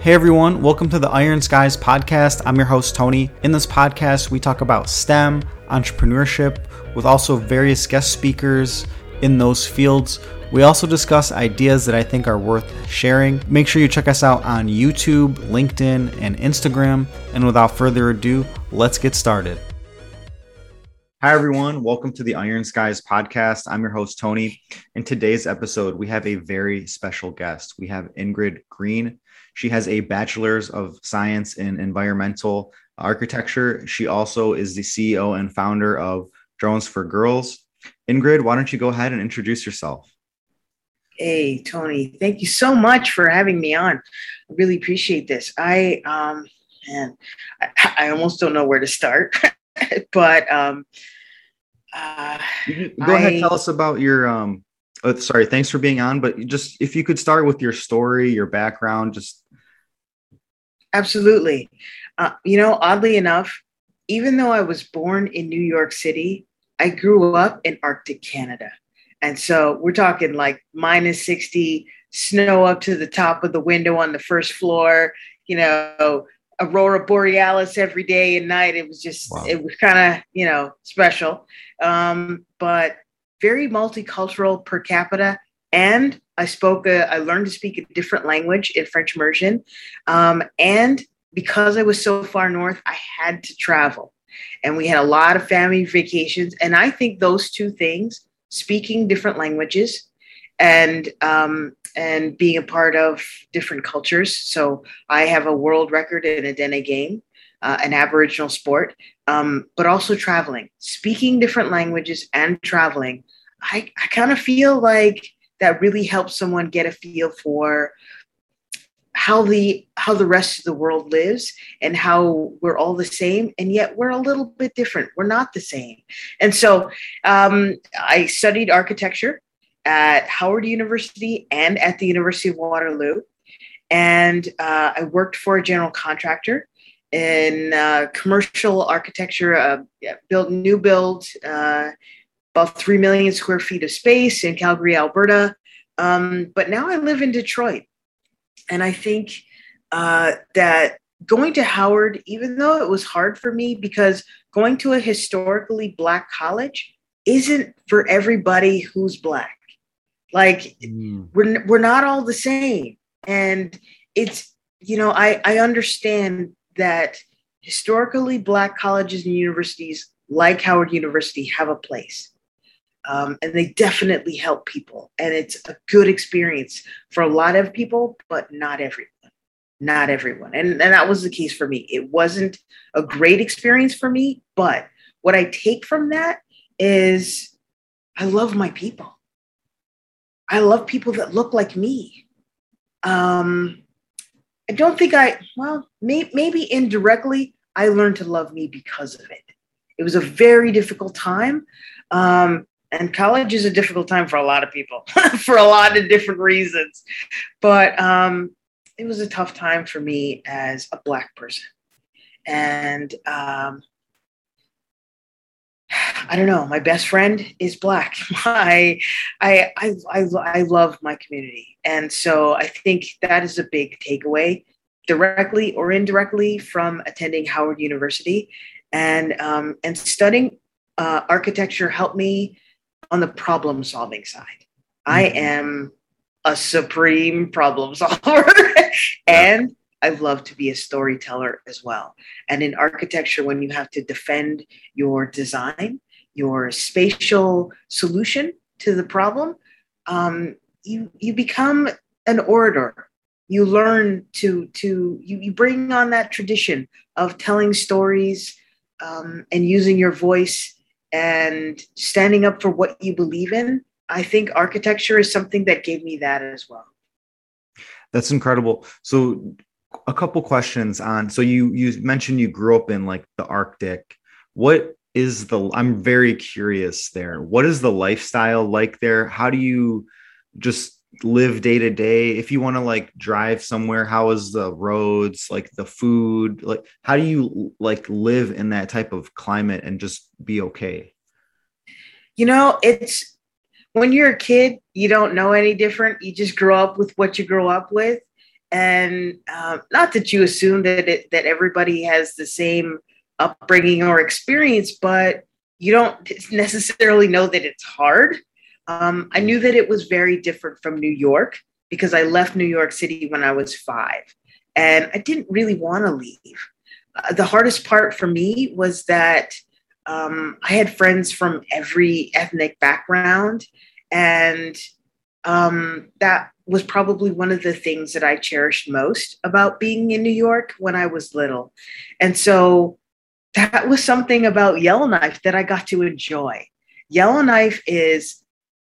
Hey everyone, welcome to the Iron Skys podcast. I'm your host, Tony. In this podcast, we talk about STEM, entrepreneurship, with also various guest speakers in those fields. We also discuss ideas that I think are worth sharing. Make sure you check us out on YouTube, LinkedIn, and Instagram. And without further ado, let's get started. Hi, everyone. Welcome to the Iron Skys podcast. I'm your host, Tony. In today's episode, we have a very special guest. We have Ingrid Green. She has a bachelor's of science in environmental architecture. She also is the CEO and founder of Drones for Girls. Ingrid, why don't you go ahead and introduce yourself? Hey, Tony, thank you so much for having me on. I really appreciate this. I, um, man, I, I almost don't know where to start, but, um, uh, go ahead, I, tell us about your, um, oh, sorry, thanks for being on, but just if you could start with your story, your background, just Absolutely. Uh, you know, oddly enough, even though I was born in New York City, I grew up in Arctic Canada. And so we're talking like minus 60, snow up to the top of the window on the first floor, you know, aurora borealis every day and night. It was just, wow. it was kind of, you know, special. Um, but very multicultural per capita and I spoke, a, I learned to speak a different language in French immersion. Um, and because I was so far north, I had to travel. And we had a lot of family vacations. And I think those two things, speaking different languages and um, and being a part of different cultures. So I have a world record in a Dene game, uh, an Aboriginal sport, um, but also traveling, speaking different languages and traveling. I, I kind of feel like that really helps someone get a feel for how the how the rest of the world lives and how we're all the same and yet we're a little bit different. We're not the same. And so um, i studied architecture at howard university and at the university of waterloo. And uh, i worked for a general contractor in uh, commercial architecture uh, built new build uh, about 3 million square feet of space in Calgary, Alberta. Um, but now I live in Detroit. And I think uh, that going to Howard, even though it was hard for me, because going to a historically Black college isn't for everybody who's Black. Like, mm. we're, we're not all the same. And it's, you know, I, I understand that historically Black colleges and universities like Howard University have a place. Um, and they definitely help people. And it's a good experience for a lot of people, but not everyone. Not everyone. And, and that was the case for me. It wasn't a great experience for me, but what I take from that is I love my people. I love people that look like me. Um, I don't think I, well, may, maybe indirectly, I learned to love me because of it. It was a very difficult time. Um, and college is a difficult time for a lot of people for a lot of different reasons but um, it was a tough time for me as a black person and um, I don't know. My best friend is black. I, I, I, I, I love my community, and so I think that is a big takeaway, directly or indirectly, from attending Howard University, and um, and studying uh, architecture helped me on the problem solving side. Mm-hmm. I am a supreme problem solver and I love to be a storyteller as well. And in architecture, when you have to defend your design, your spatial solution to the problem, um, you you become an orator. You learn to to you, you bring on that tradition of telling stories um, and using your voice and standing up for what you believe in, I think architecture is something that gave me that as well. That's incredible. So a couple questions on so you you mentioned you grew up in like the Arctic. What is the I'm very curious there. What is the lifestyle like there? How do you just live day to day. If you want to like drive somewhere how is the roads like the food? Like how do you like live in that type of climate and just be okay? You know it's when you're a kid you don't know any different. You just grow up with what you grow up with. And uh, not that you assume that it, that everybody has the same upbringing or experience, but you don't necessarily know that it's hard. Um, I knew that it was very different from New York because I left New York City when I was five, and I didn't really want to leave. Uh, the hardest part for me was that um, I had friends from every ethnic background, and um, that was probably one of the things that I cherished most about being in New York when I was little. And so that was something about Yellowknife that I got to enjoy. Yellowknife is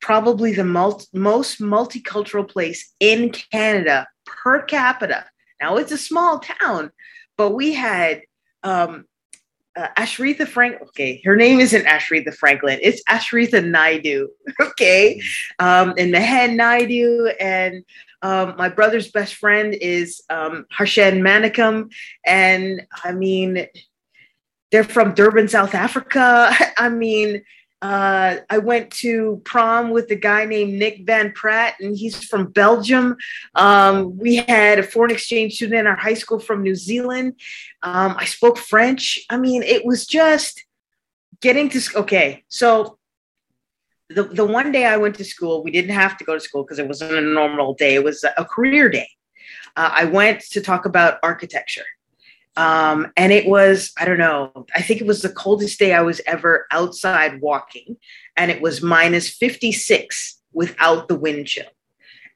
probably the most multicultural place in Canada per capita. Now it's a small town, but we had um, uh, Ashrita Frank. Okay, her name isn't Ashrita Franklin. It's Ashrita Naidu. Okay, um, and Mehen Naidu, and um, my brother's best friend is um, Harshen Manikam, and I mean, they're from Durban, South Africa. I mean, uh, I went to prom with a guy named Nick Van Pratt, and he's from Belgium. Um, we had a foreign exchange student in our high school from New Zealand. Um, I spoke French. I mean, it was just getting to okay. So the the one day I went to school, we didn't have to go to school because it wasn't a normal day. It was a career day. Uh, I went to talk about architecture. Um, and it was, I don't know, I think it was the coldest day I was ever outside walking. And it was minus 56 without the wind chill.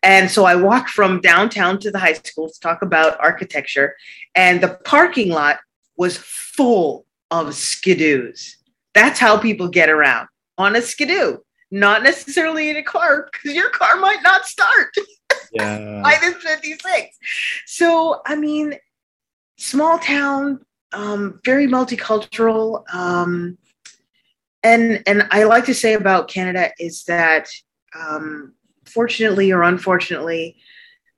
And so I walked from downtown to the high school to talk about architecture. And the parking lot was full of skidoos. That's how people get around on a skidoo, not necessarily in a car, because your car might not start. Yeah. Minus 56. So, I mean, small town, um, very multicultural. Um, and and I like to say about Canada is that, um, fortunately or unfortunately,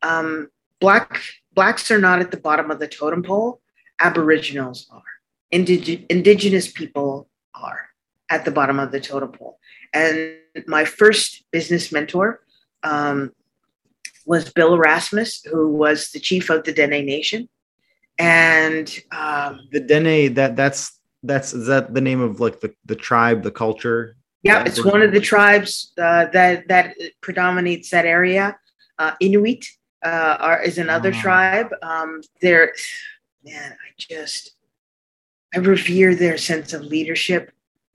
um, black blacks are not at the bottom of the totem pole. Aboriginals are. Indig- indigenous people are at the bottom of the totem pole. And my first business mentor um, was Bill Erasmus, who was the chief of the Dene Nation and um, the Dene that that's that's is that the name of like the the tribe, the culture? Yeah, it's one of the tribes uh, that that predominates that area. Uh, Inuit uh, are is another oh. tribe. Um, they're man, I just I revere their sense of leadership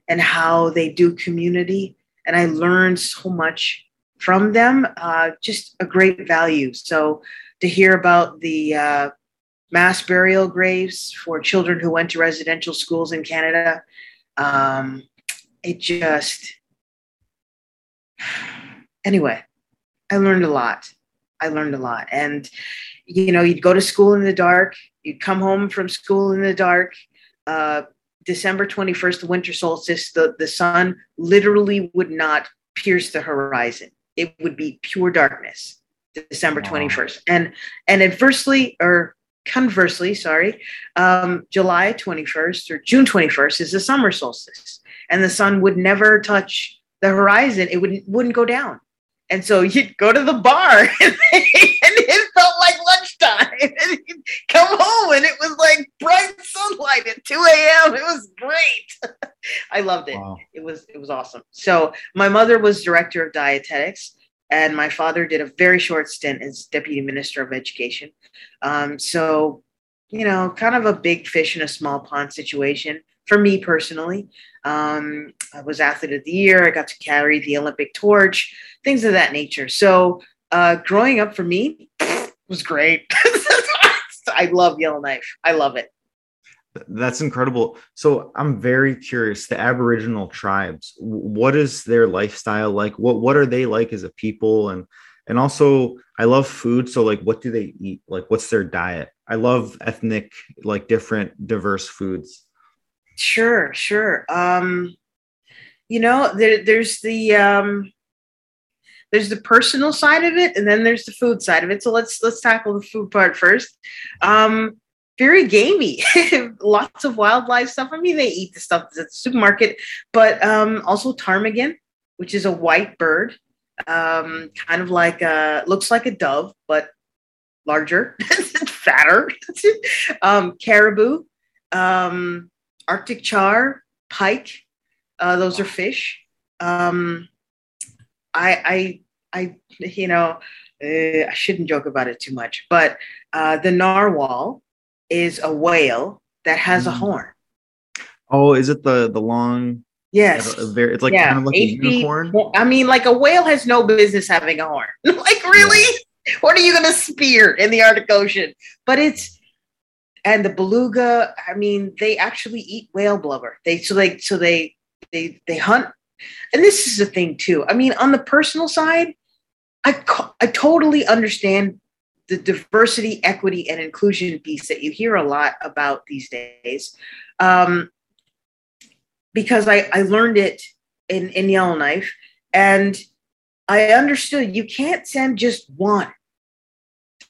and how they do community, and I learned so much from them. Uh, just a great value. So to hear about the uh, mass burial graves for children who went to residential schools in Canada. Um, it just, anyway, I learned a lot. I learned a lot. And, you know, you'd go to school in the dark, you'd come home from school in the dark. Uh, December 21st, the winter solstice, the, the sun literally would not pierce the horizon. It would be pure darkness. December 21st. And and adversely or Conversely, sorry, um, July 21st or June 21st is the summer solstice, and the sun would never touch the horizon. It wouldn't wouldn't go down, and so you'd go to the bar, and, it felt like lunchtime. And you'd come home, and it was like bright sunlight at 2 a.m. It was great. I loved it. Wow. It was it was awesome. So my mother was director of dietetics and my father did a very short stint as deputy minister of education. Um, so, you know, kind of a big fish in a small pond situation for me personally. Um, I was athlete of the year. I got to carry the Olympic torch, things of that nature. So, uh, growing up for me was great. I love Yellowknife. I love it. That's incredible. So I'm very curious. The Aboriginal tribes, what is their lifestyle like? What what are they like as a people? And and also, I love food. So like, what do they eat? Like, what's their diet? I love ethnic, like different, diverse foods. Sure, sure. Um, you know, there, there's the um, there's the personal side of it, and then there's the food side of it. So let's let's tackle the food part first. Um, very gamey. Lots of wildlife stuff. I mean, they eat the stuff at the supermarket, but um, also ptarmigan, which is a white bird, um, kind of like a looks like a dove, but larger, fatter, um, caribou, um, Arctic char, pike. Uh, those are fish. Um, I, I, I, you know, uh, I shouldn't joke about it too much, but uh, the narwhal is a whale that has mm. a horn. Oh, is it the the long? Yes. Very, it's like yeah. kind of like a unicorn. I mean, like a whale has no business having a horn. like, really? Yeah. What are you going to spear in the Arctic Ocean? But it's and the beluga. I mean, they actually eat whale blubber. They so they so they they they hunt. And this is the thing too. I mean, on the personal side, I I totally understand the diversity, equity, and inclusion piece that you hear a lot about these days. Um, because I, I learned it in, in Yellowknife and I understood you can't send just one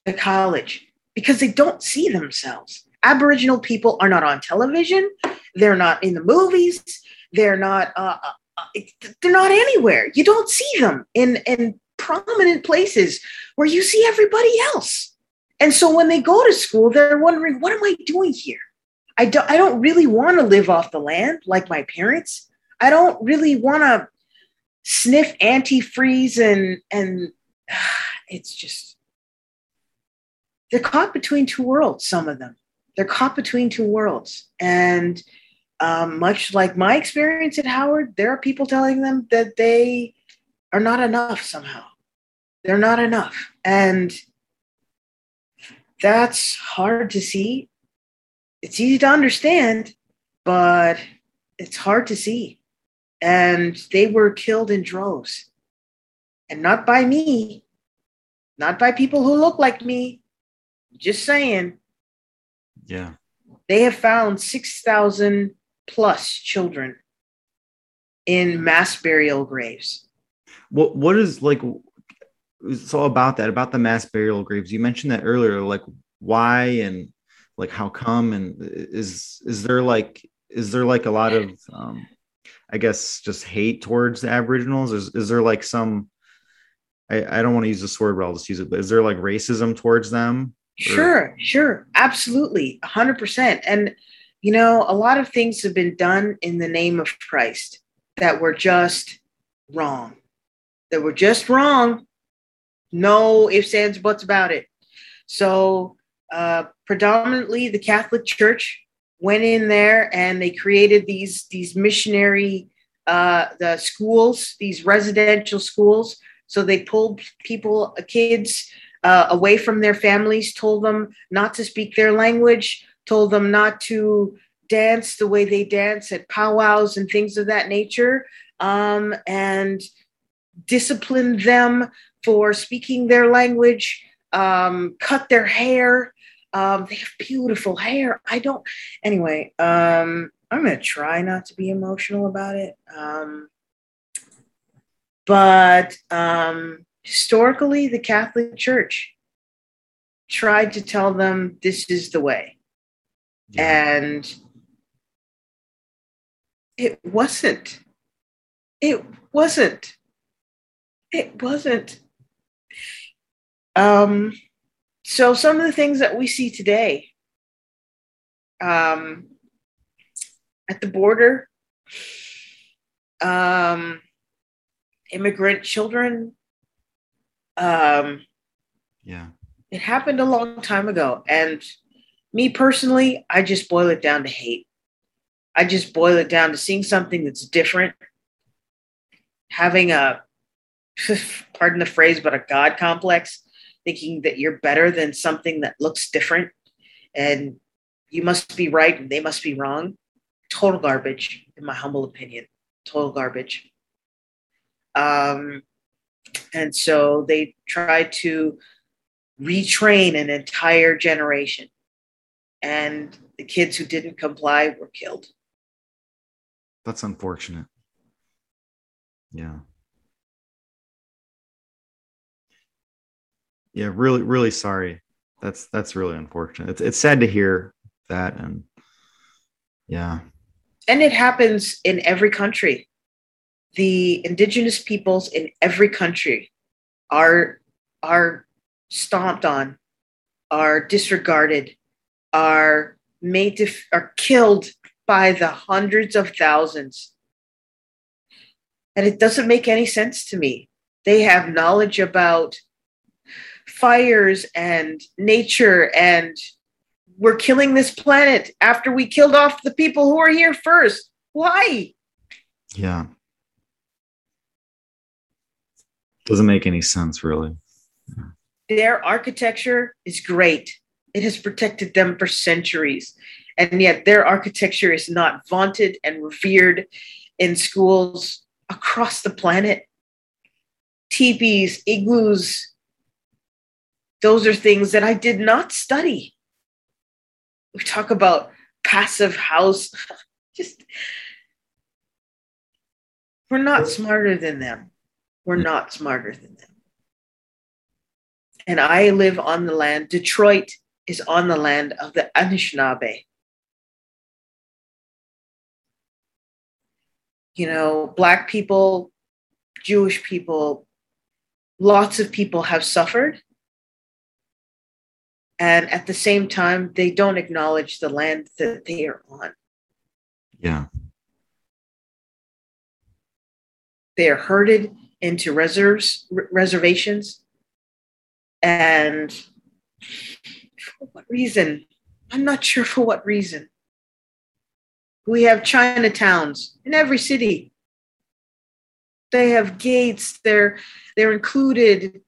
to college because they don't see themselves. Aboriginal people are not on television, they're not in the movies, they're not uh, uh, uh they're not anywhere. You don't see them in in prominent places where you see everybody else. And so when they go to school, they're wondering, what am I doing here? I don't, I don't really want to live off the land like my parents. I don't really want to sniff antifreeze and, and it's just, they're caught between two worlds, some of them. They're caught between two worlds. And um, much like my experience at Howard, there are people telling them that they are not enough somehow. They're not enough. And that's hard to see. It's easy to understand, but it's hard to see. And they were killed in droves. And not by me, not by people who look like me. Just saying. Yeah. They have found 6,000 plus children in mass burial graves. What what is like so about that about the mass burial graves. You mentioned that earlier like why and like how come? And is is there like is there like a lot of um i guess just hate towards the aboriginals? Is, is there like some I, I don't want to use this word but i'll just use it but is there like racism towards them? Sure sure. Absolutely. 100% and you know a lot of things have been done in the name of christ that were just wrong that were just wrong no ifs, ands, buts about it. So, uh, predominantly the Catholic Church went in there and they created these these missionary uh, the schools, these residential schools. So they pulled people, uh, kids, uh, away from their families, told them not to speak their language, told them not to dance the way they dance at powwows and things of that nature, um, and disciplined them for speaking their language, um, cut their hair. Um, they have beautiful hair. I don't. Anyway, um, I'm gonna try not to be emotional about it. Um, but um, historically, the Catholic Church tried to tell them this is the way, yeah. and it wasn't. It wasn't. It wasn't. Um, so some of the things that we see today um, at the border, um, immigrant children. Um, yeah, it happened a long time ago, and me personally, I just boil it down to hate. I just boil it down to seeing something that's different, having a, pardon the phrase, but a God complex, thinking that you're better than something that looks different and you must be right and they must be wrong. Total garbage, in my humble opinion. Total garbage. Um, and so they tried to retrain an entire generation. And the kids who didn't comply were killed. That's unfortunate. Yeah. Yeah, really, really sorry. That's that's really unfortunate. It's it's sad to hear that, and yeah. And it happens in every country. The indigenous peoples in every country are are stomped on are disregarded, are made to are killed by the hundreds of thousands. And it doesn't make any sense to me. They have knowledge about fires and nature and we're killing this planet after we killed off the people who are here first. Why? Yeah. Doesn't make any sense, really. Their architecture is great. It has protected them for centuries. And yet their architecture is not vaunted and revered in schools across the planet. Teepees, igloos, those are things that I did not study. We talk about passive house, just we're not smarter than them. We're mm. not smarter than them. And I live on the land. Detroit is on the land of the Anishinaabe. You know, Black people, Jewish people, lots of people have suffered. And at the same time, they don't acknowledge the land that they are on. Yeah. They are herded into reserves, reservations. And for what reason? I'm not sure for what reason. We have Chinatowns in every city. They have gates, they're, they're included.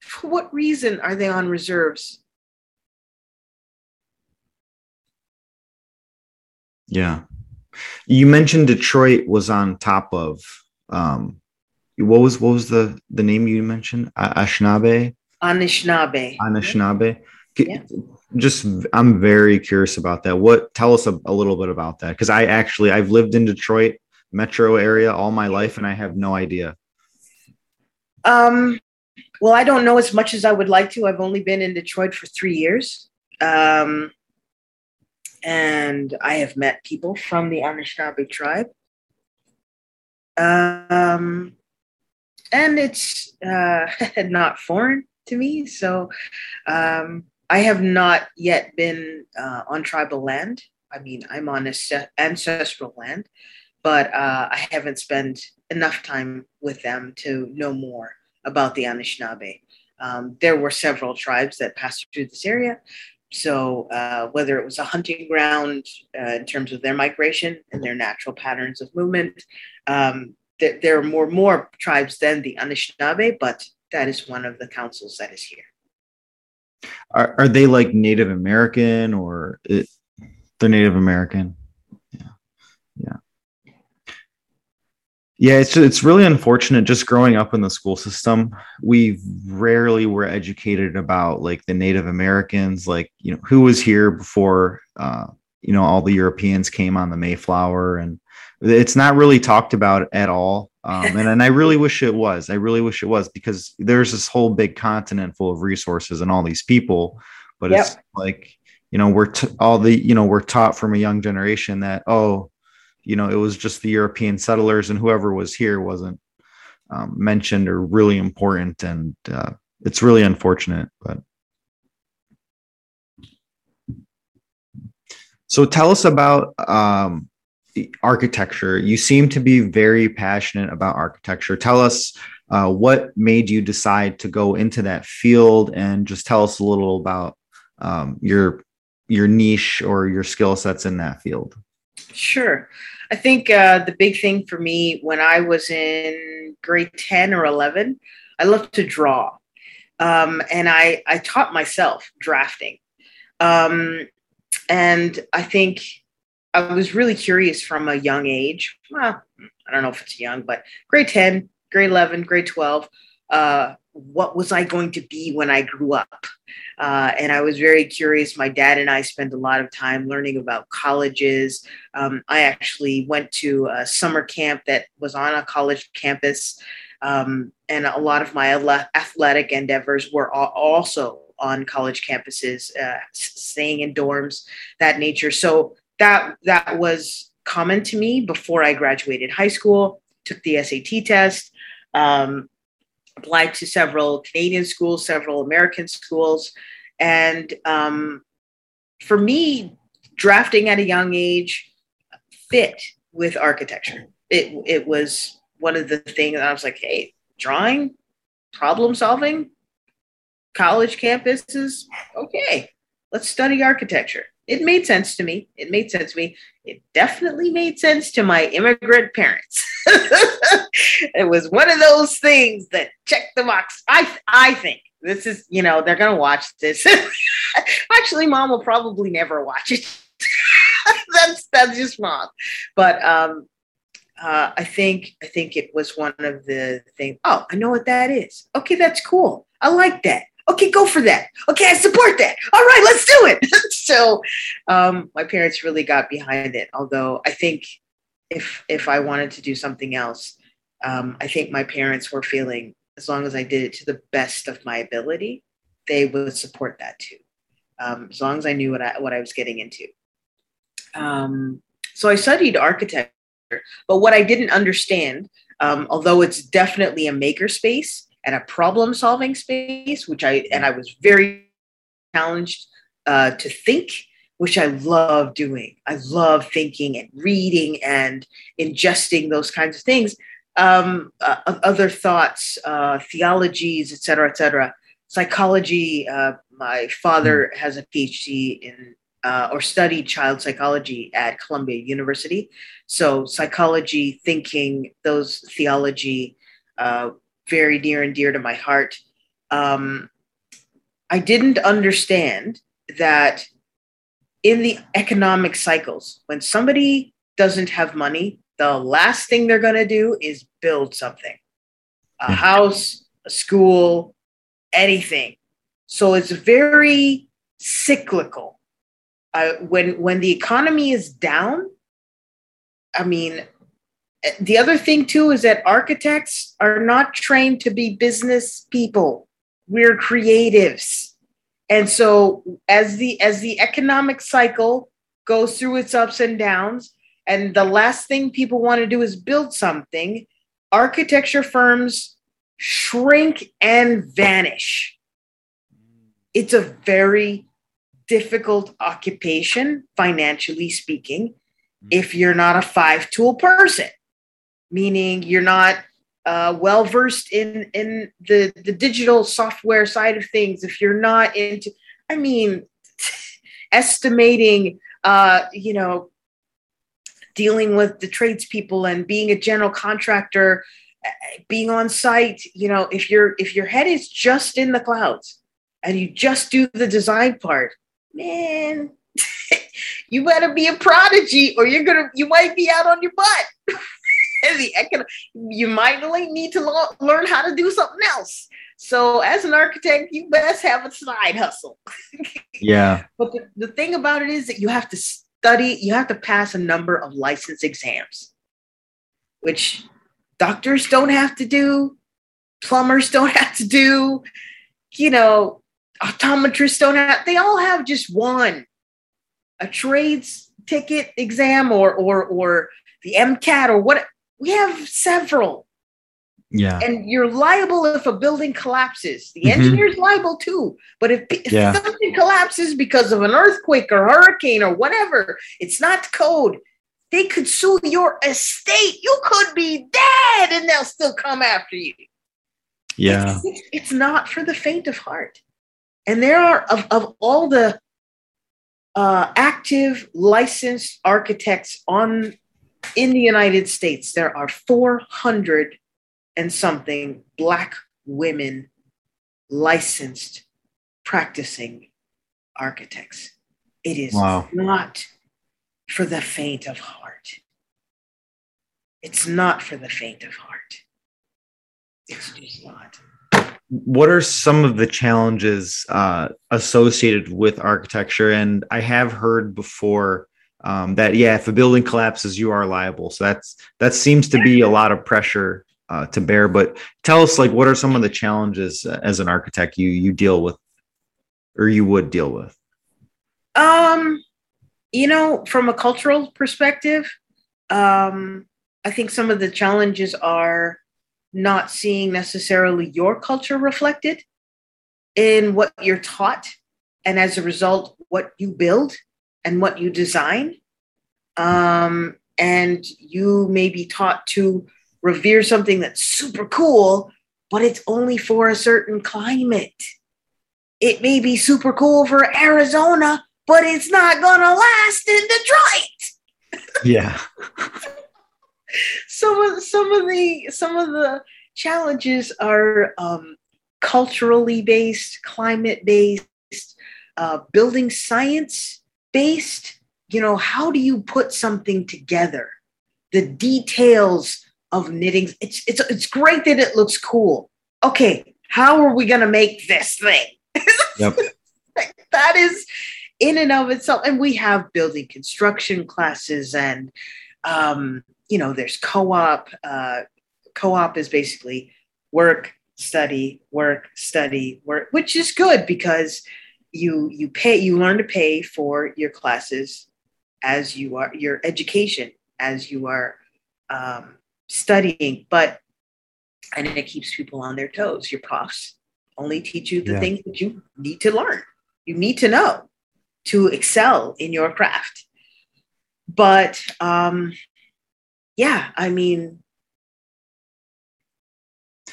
For what reason are they on reserves? Yeah. You mentioned Detroit was on top of um, what was what was the the name you mentioned? Anishinaabe. Anishinaabe. Anishinaabe. Yeah. Just I'm very curious about that. What tell us a, a little bit about that because I actually I've lived in Detroit metro area all my life and I have no idea. Um well, I don't know as much as I would like to. I've only been in Detroit for 3 years. Um and I have met people from the Anishinaabe tribe. Um, and it's uh, not foreign to me. So um, I have not yet been uh, on tribal land. I mean, I'm on ancestral land, but uh, I haven't spent enough time with them to know more about the Anishinaabe. Um, there were several tribes that passed through this area. So, uh, whether it was a hunting ground uh, in terms of their migration and their natural patterns of movement, um, there, there are more more tribes than the Anishinaabe, but that is one of the councils that is here. Are, are they like Native American or it, they're Native American? Yeah, yeah, yeah. It's it's really unfortunate. Just growing up in the school system, we rarely were educated about like the Native Americans, like you know who was here before. Uh, you know all the Europeans came on the Mayflower and it's not really talked about at all um, and, and i really wish it was i really wish it was because there's this whole big continent full of resources and all these people but yep. it's like you know we're t- all the you know we're taught from a young generation that oh you know it was just the european settlers and whoever was here wasn't um, mentioned or really important and uh, it's really unfortunate but so tell us about um, architecture. You seem to be very passionate about architecture. Tell us uh, what made you decide to go into that field, and just tell us a little about um, your your niche or your skill sets in that field. Sure. I think uh, the big thing for me when I was in grade 10 or 11, I loved to draw. Um, and I, I taught myself drafting. Um, and I think I was really curious from a young age. Well, I don't know if it's young, but grade 10, grade 11, grade 12. Uh, what was I going to be when I grew up? Uh, and I was very curious. My dad and I spent a lot of time learning about colleges. Um, I actually went to a summer camp that was on a college campus. Um, and a lot of my athletic endeavors were also on college campuses, uh, staying in dorms, that nature. So that that was common to me before I graduated high school. Took the SAT test, um, applied to several Canadian schools, several American schools, And um, for me, drafting at a young age fit with architecture. It, it was one of the things I was like, hey, drawing, problem solving, college campuses, okay, let's study architecture. It made sense to me. It made sense to me. It definitely made sense to my immigrant parents. it was one of those things that checked the box. I I think this is, you know, they're gonna watch this. Actually, mom will probably never watch it. that's that's just mom. But um uh, I think I think it was one of the things. Oh, I know what that is. Okay, that's cool. I like that. Okay, go for that. Okay, I support that. All right, let's do it. so, um, my parents really got behind it. Although I think if if I wanted to do something else, um, I think my parents were feeling as long as I did it to the best of my ability, they would support that too. Um, as long as I knew what I what I was getting into. Um, so I studied architecture, but what I didn't understand, um, although it's definitely a maker space and a problem solving space, which I and I was very challenged uh, to think, which I love doing. I love thinking and reading and ingesting those kinds of things. Um, uh, other thoughts, uh, theologies, et cetera, et cetera. Psychology. Uh, my father has a PhD in uh, or studied child psychology at Columbia University. So, psychology, thinking, those theology, uh, very near and dear to my heart. Um, I didn't understand that in the economic cycles, when somebody doesn't have money, the last thing they're going to do is build something a house, a school, anything. So it's very cyclical uh, when when the economy is down i mean the other thing too is that architects are not trained to be business people. We're creatives. And so as the as the economic cycle goes through its ups and downs and the last thing people want to do is build something architecture firms shrink and vanish. It's a very difficult occupation, financially speaking, if you're not a five tool person, meaning you're not uh, well versed in in the the digital software side of things. If you're not into, I mean, estimating, uh, you know, dealing with the tradespeople and being a general contractor, being on site. You know, if your if your head is just in the clouds and you just do the design part man, you better be a prodigy or you're gonna you might be out on your butt. the econ- you might only need to lo- learn how to do something else. So as an architect, you best have a side hustle. yeah. But the, the thing about it is that you have to study, you have to pass a number of license exams, which doctors don't have to do, plumbers don't have to do, you know, optometrists don't have they all have just one a trades ticket exam or or or the mcat or what we have several. Yeah. And you're liable if a building collapses. The mm-hmm. engineer's liable too. But if, if yeah. something collapses because of an earthquake or hurricane or whatever it's not code. They could sue your estate. You could be dead and they'll still come after you. Yeah. it's, it's not for the faint of heart. And there are, of, of all the uh, active licensed architects on in the United States, there are 400 and something Black women licensed practicing architects. It is wow. not for the faint of heart. It's not for the faint of heart. It's just not what are some of the challenges uh, associated with architecture? And I have heard before um, that yeah, if a building collapses, you are liable. So that's that seems to be a lot of pressure uh, to bear. But tell us, like, what are some of the challenges uh, as an architect you you deal with, or you would deal with? Um, you know, from a cultural perspective, um, I think some of the challenges are not seeing necessarily your culture reflected in what you're taught and as a result, what you build and what you design. Um, and you may be taught to revere something that's super cool, but it's only for a certain climate. It may be super cool for Arizona, but it's not going to last in Detroit. Yeah. some of some of the some of the challenges are um, culturally based, climate based, uh, building science based. You know, how do you put something together? The details of knitting. It's it's it's great that it looks cool. Okay, how are we gonna make this thing? Yep. that is in and of itself. And we have building construction classes and um, you know, there's co-op. Uh, co-op is basically work, study, work, study, work, which is good because you you pay you learn to pay for your classes as you are your education as you are um, studying, but and it keeps people on their toes. Your profs only teach you the yeah. things that you need to learn. You need to know to excel in your craft. But um, yeah, I mean,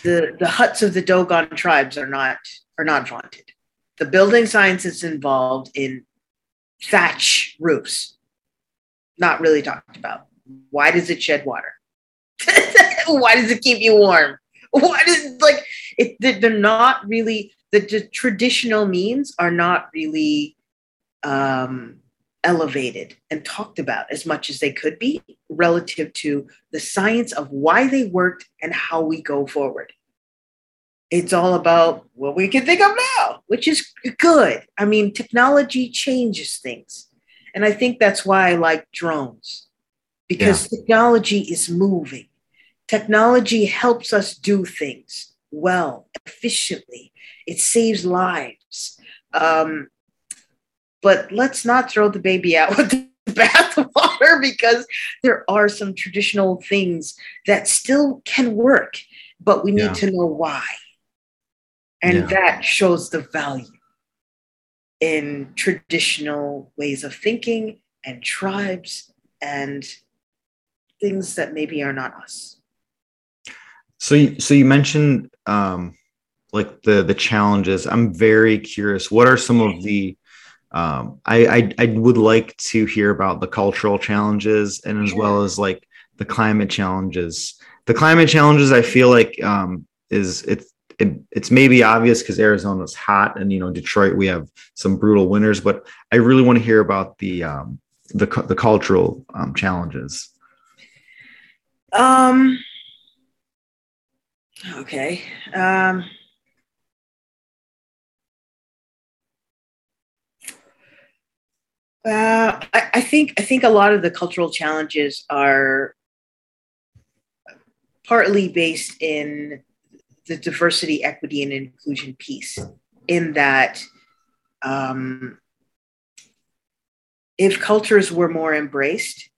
the the huts of the Dogon tribes are not are not vaunted. The building sciences involved in thatch roofs, not really talked about. Why does it shed water? Why does it keep you warm? Why does like it? They're not really the, the traditional means are not really um, elevated and talked about as much as they could be relative to the science of why they worked and how we go forward. It's all about what we can think of now, which is good. I mean, technology changes things. And I think that's why I like drones because yeah. technology is moving. Technology helps us do things well, efficiently. It saves lives. Um, but let's not throw the baby out with the bathwater because there are some traditional things that still can work, but we need yeah. to know why. And yeah. that shows the value in traditional ways of thinking and tribes and things that maybe are not us. So, you, so you mentioned um, like the the challenges. I'm very curious. What are some of the um, I, I, I would like to hear about the cultural challenges and as well as like the climate challenges. The climate challenges, I feel like um, is it's it, it's maybe obvious because Arizona's hot and you know Detroit we have some brutal winters, but I really want to hear about the um, the the cultural um, challenges. Um. Okay. Um. Uh, I, I think I think a lot of the cultural challenges are partly based in the diversity, equity, and inclusion piece. In that, um, if cultures were more embraced,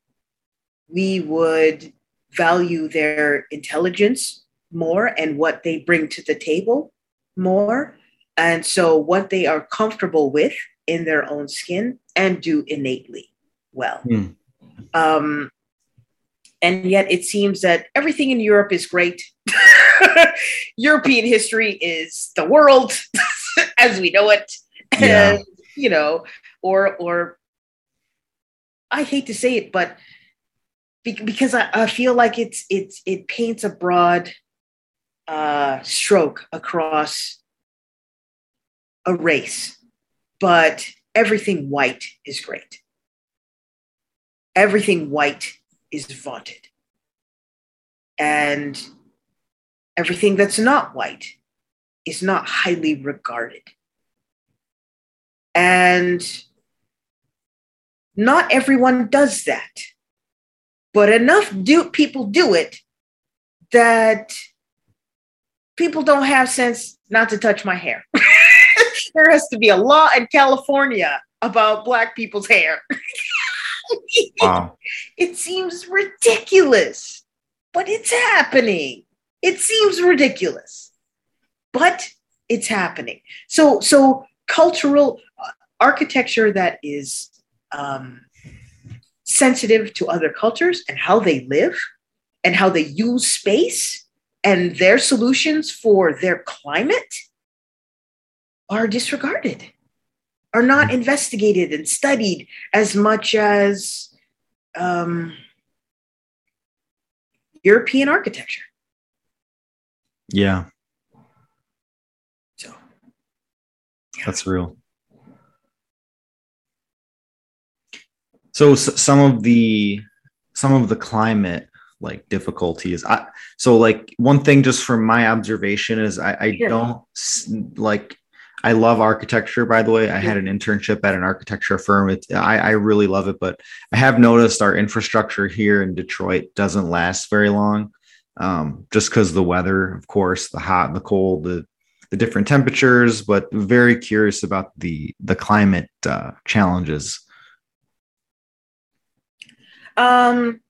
we would value their intelligence more and what they bring to the table more. And so, what they are comfortable with in their own skin and do innately well. Mm. Um, and yet it seems that everything in Europe is great. European history is the world as we know it. Yeah. And, you know, or, or I hate to say it, but because I, I feel like it's, it's, it paints a broad uh, stroke across a race but everything white is great. Everything white is vaunted. And everything that's not white is not highly regarded. And not everyone does that, but enough do people do it that people don't have sense not to touch my hair. there has to be a law in California about black people's hair. wow. It seems ridiculous, but it's happening. It seems ridiculous, but it's happening. So, so cultural, architecture that is um, sensitive to other cultures and how they live and how they use space and their solutions for their climate are disregarded, are not investigated and studied as much as um, European architecture. Yeah. So yeah. that's real. So s- some of the some of the climate like difficulties. I, so like one thing just from my observation is I, I yeah. don't like I love architecture, by the way. I had an internship at an architecture firm. It, I, I really love it, but I have noticed our infrastructure here in Detroit doesn't last very long. Um, just because the weather, of course, the hot, and the cold, the the different temperatures, but very curious about the the climate uh, challenges. Um,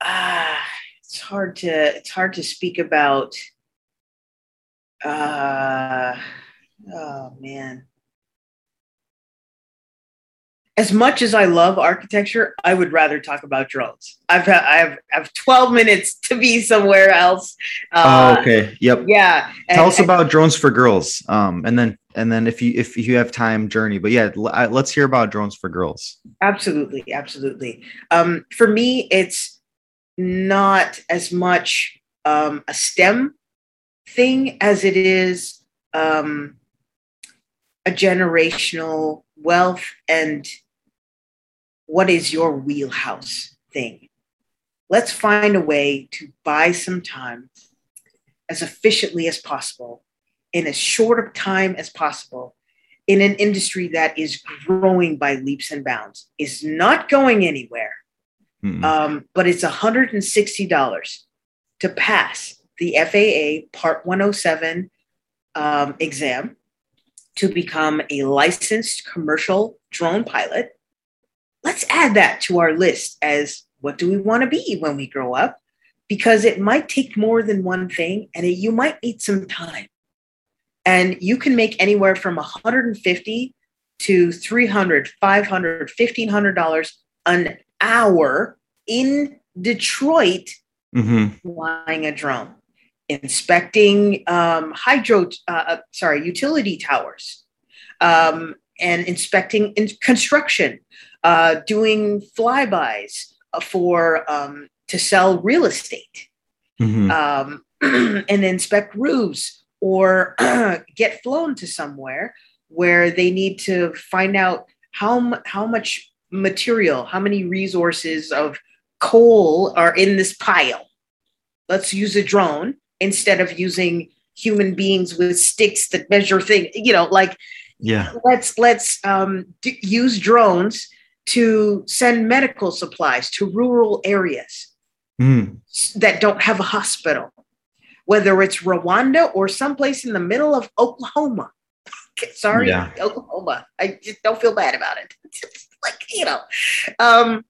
ah, it's hard to it's hard to speak about uh, oh man. As much as I love architecture, I would rather talk about drones. I've ha- I've I've 12 minutes to be somewhere else. Uh, oh, okay. Yep. Yeah. Tell and, us about drones for girls. Um, and then and then if you if you have time, journey. But yeah, l- let's hear about drones for girls. Absolutely, absolutely. Um, for me, it's not as much um, a STEM thing as it is um, a generational wealth and what is your wheelhouse thing. Let's find a way to buy some time as efficiently as possible in as short a time as possible in an industry that is growing by leaps and bounds, is not going anywhere, mm-hmm. um, but it's $160 to pass the FAA Part 107 um, exam to become a licensed commercial drone pilot. Let's add that to our list as what do we want to be when we grow up? Because it might take more than one thing and it, you might need some time. And you can make anywhere from 150 to 300, 500, 1500 dollars an hour in Detroit mm-hmm. flying a drone inspecting um, hydro, uh, uh, sorry, utility towers, um, and inspecting in construction, uh, doing flybys for um, to sell real estate, mm-hmm. Um, and inspect roofs or get flown to somewhere where they need to find out how how much material, how many resources of coal are in this pile. Let's use a drone instead of using human beings with sticks that measure things you know like yeah let's let's um, d- use drones to send medical supplies to rural areas mm. that don't have a hospital whether it's rwanda or someplace in the middle of oklahoma. Sorry yeah. oklahoma. I just don't feel bad about it. Like you know. Um,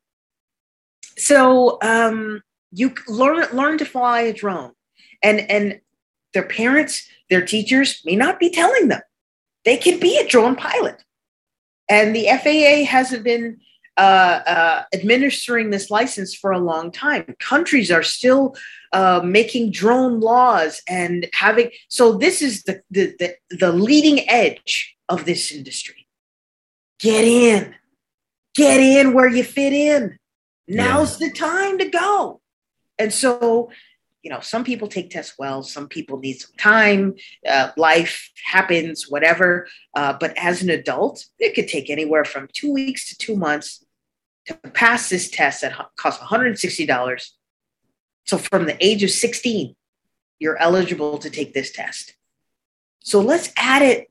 so um, you learn learn to fly a drone. And and their parents their teachers may not be telling them. They can be a drone pilot. And the faa hasn't been uh, uh, administering this license for a long time countries are still uh, making drone laws and having so this is the, the the the leading edge of this industry get in get in where you fit in now's yeah. the time to go and so you know, some people take tests well, some people need some time, uh, life happens, whatever. Uh, but as an adult, it could take anywhere from two weeks to two months to pass this test that costs $160. So from the age of 16, you're eligible to take this test. So let's add it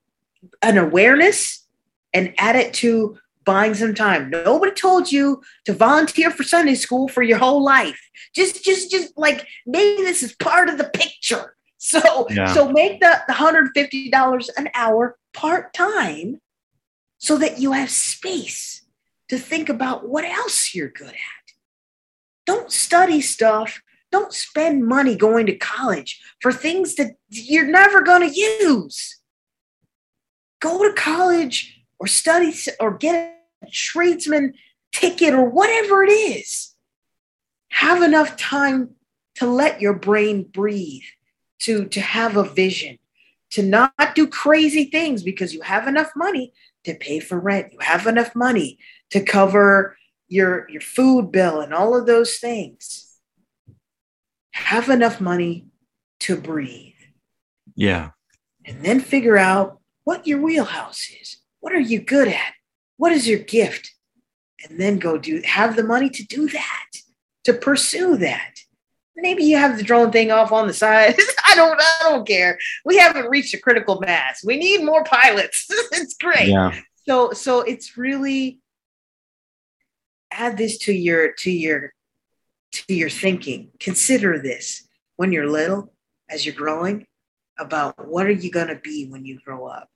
an awareness and add it to buying some time. Nobody told you to volunteer for Sunday school for your whole life. Just, just, just like maybe this is part of the picture. So, yeah. so make the, the $150 an hour part time so that you have space to think about what else you're good at. Don't study stuff. Don't spend money going to college for things that you're never going to use. go to college or study or get a tradesman ticket or whatever it is. Have enough time to let your brain breathe, to, to have a vision, to not do crazy things because you have enough money to pay for rent. You have enough money to cover your, your food bill and all of those things. Have enough money to breathe. Yeah. And then figure out what your wheelhouse is. What are you good at? What is your gift? And then go do have the money to do that, to pursue that. Maybe you have the drone thing off on the side. I don't I don't care. We haven't reached a critical mass. We need more pilots. it's great. Yeah. So so it's really add this to your to your to your thinking. Consider this when you're little, as you're growing, about what are you going to be when you grow up.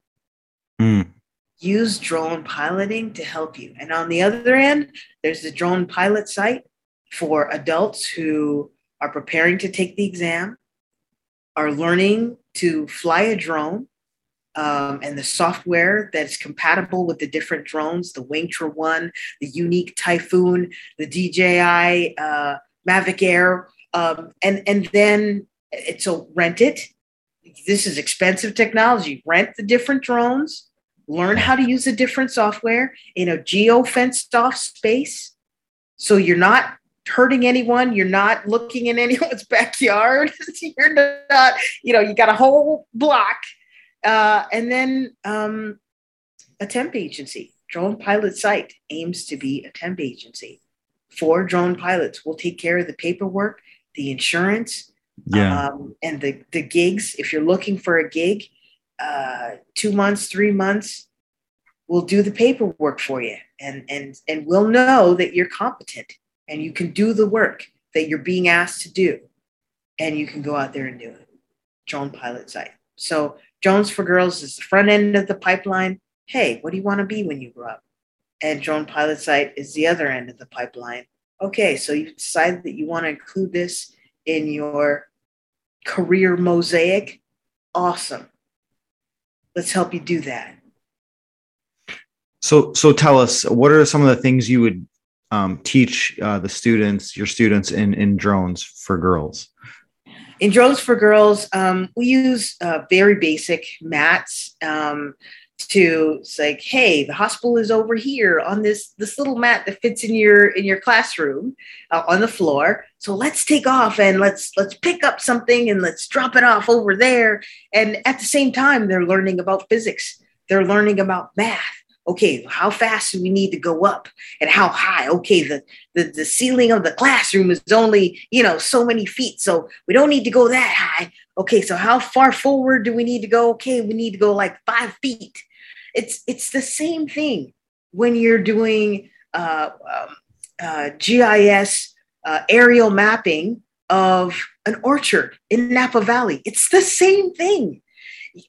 Mm. Use drone piloting to help you. And on the other end, there's the drone pilot site for adults who are preparing to take the exam, are learning to fly a drone, um, and the software that's compatible with the different drones, the Wingtra One, the Yuneec Typhoon, the DJI uh, Mavic Air, um, and and then it's a rent it. This is expensive technology. Rent the different drones, learn how to use the different software in a geo fenced off space, so you're not hurting anyone. You're not looking in anyone's backyard. you're not, you know, you got a whole block uh, and then um, a temp agency, drone pilot site aims to be a temp agency. For drone pilots, we'll take care of the paperwork, the insurance, yeah. Um, and the, the gigs. If you're looking for a gig, uh, two months, three months, we'll do the paperwork for you. And, and, and we'll know that you're competent and you can do the work that you're being asked to do. And you can go out there and do it. Drone pilot site. So Drones for Girls is the front end of the pipeline. Hey, what do you want to be when you grow up? And Drone Pilot Site is the other end of the pipeline. Okay, so you've decided that you want to include this in your career mosaic. Awesome. Let's help you do that. So, so tell us, what are some of the things you would um, teach uh, the students, your students in in drones for girls? In drones for girls, um, we use uh, very basic mats um, to like, hey, the hospital is over here on this this little mat that fits in your in your classroom uh, on the floor. So let's take off and let's let's pick up something and let's drop it off over there. And at the same time, they're learning about physics. They're learning about math okay how fast do we need to go up? And how high? Okay the, the the ceiling of the classroom is only you know so many feet so we don't need to go that high. Okay so how far forward do we need to go? Okay we need to go like five feet. It's it's the same thing when you're doing uh, um, uh, gis uh, aerial mapping of an orchard in napa valley. It's the same thing.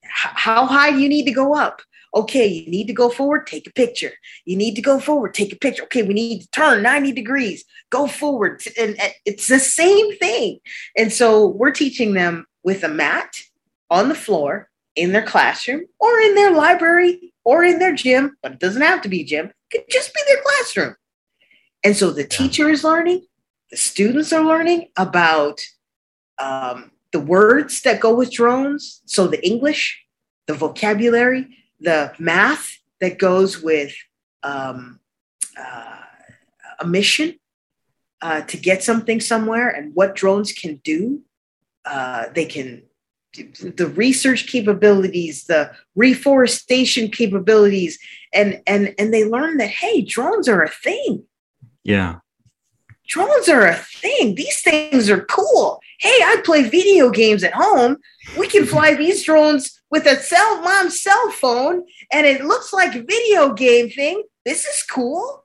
How high you need to go up Okay, you need to go forward, take a picture. You need to go forward, take a picture. Okay, we need to turn 90 degrees, go forward. And it's the same thing. And so we're teaching them with a mat on the floor in their classroom or in their library or in their gym, but it doesn't have to be gym, it could just be their classroom. And so the teacher is learning, the students are learning about um, the words that go with drones. So the English, the vocabulary, the math that goes with um, uh, a mission uh, to get something somewhere and what drones can do. Uh, they can the research capabilities, the reforestation capabilities, and and and they learn that hey, drones are a thing. Yeah, drones are a thing. These things are cool. Hey, I play video games at home. We can fly these drones with a cell mom's cell phone and it looks like a video game thing. This is cool.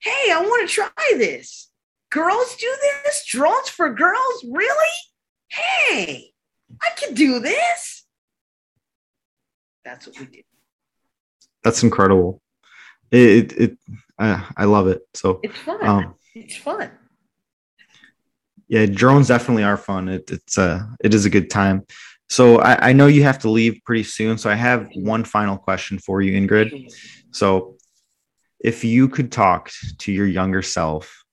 Hey, I want to try this. Girls do this? Drones for girls? Really? Hey, I can do this. That's what we did. That's incredible. It, it, it I, I love it. So it's fun. Um, it's fun. Yeah, drones definitely are fun. It, it's a, uh, it is a good time So I, I know you have to leave pretty soon. So I have one final question for you, Ingrid. So if you could talk to your younger self,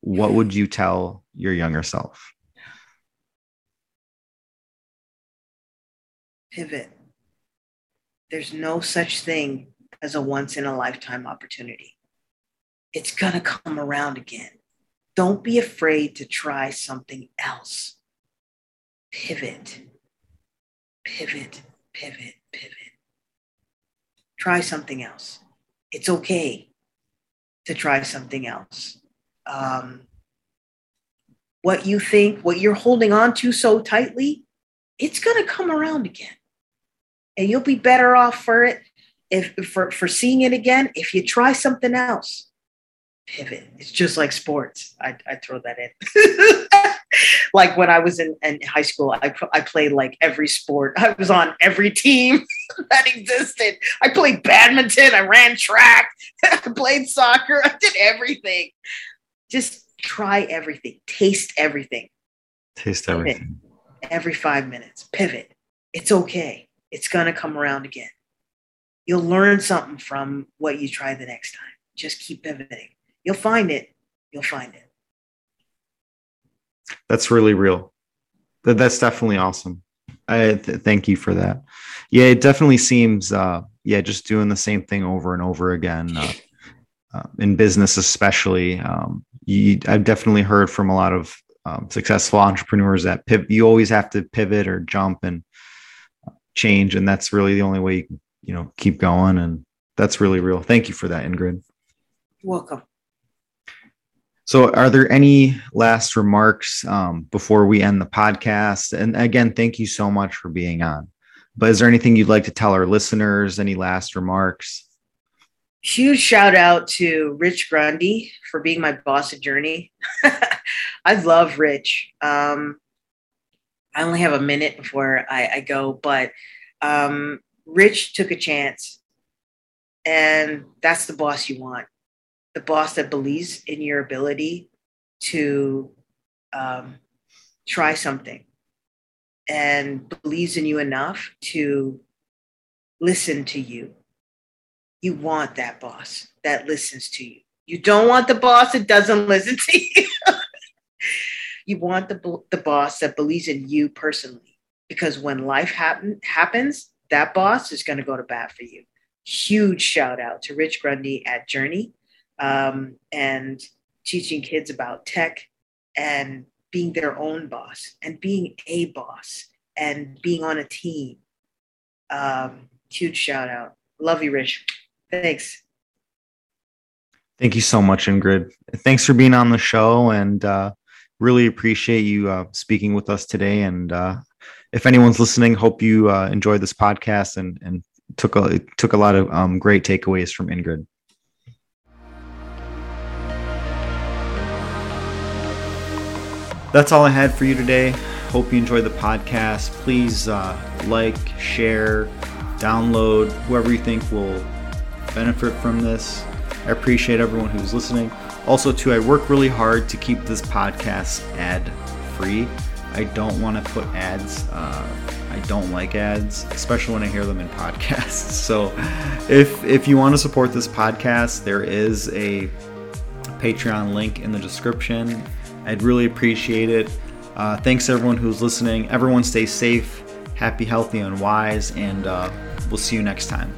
what would you tell your younger self? Pivot. There's no such thing as a once in a lifetime opportunity. It's going to come around again. Don't be afraid to try something else. Pivot pivot, pivot, pivot. Try something else. It's okay to try something else. Um, what you think, what you're holding on to so tightly, it's going to come around again. And you'll be better off for it if for, for seeing it again if you try something else. Pivot. It's just like sports. I, I throw that in. like when I was in, in high school, I, I played like every sport. I was on every team that existed. I played badminton, I ran track, I played soccer, I did everything. Just try everything, taste everything. Taste everything. Pivot. Every five minutes, pivot. It's okay. It's going to come around again. You'll learn something from what you try the next time. Just keep pivoting. You'll find it. You'll find it. That's really real. That's definitely awesome. I th- thank you for that. Yeah, it definitely seems, uh, yeah, just doing the same thing over and over again. Uh, uh, in business, especially, um, you, I've definitely heard from a lot of um, successful entrepreneurs that piv- you always have to pivot or jump and change, and that's really the only way you can, you know, keep going. And that's really real. Thank you for that, Ingrid. welcome. So, are there any last remarks um, before we end the podcast? And again, thank you so much for being on. But is there anything you'd like to tell our listeners? Any last remarks? Huge shout out to Rich Grundy for being my boss at Journey. I love Rich. Um, I only have a minute before I, I go, but um, Rich took a chance, and that's the boss you want the boss that believes in your ability to um, try something and believes in you enough to listen to you. You want that boss that listens to you. You don't want the boss that doesn't listen to you. you want the, the boss that believes in you personally. Because when life happen, happens, that boss is going to go to bat for you. Huge shout out to Rich Grundy at Journey um, and teaching kids about tech and being their own boss and being a boss and being on a team. Um, huge shout out. Love you, Rich. Thanks. Thank you so much, Ingrid. Thanks for being on the show and uh, really appreciate you uh, speaking with us today. And uh, if anyone's listening, hope you uh, enjoyed this podcast and, and took a, took a lot of um, great takeaways from Ingrid. That's all I had for you today. Hope you enjoyed the podcast. Please uh, like, share, download, whoever you think will benefit from this. I appreciate everyone who's listening. Also, too, I work really hard to keep this podcast ad free. I don't want to put ads. Uh, I don't like ads, especially when I hear them in podcasts. So, if if you want to support this podcast, there is a Patreon link in the description. I'd really appreciate it. Uh, thanks everyone who's listening. Everyone stay safe, happy, healthy, and wise, and uh, we'll see you next time.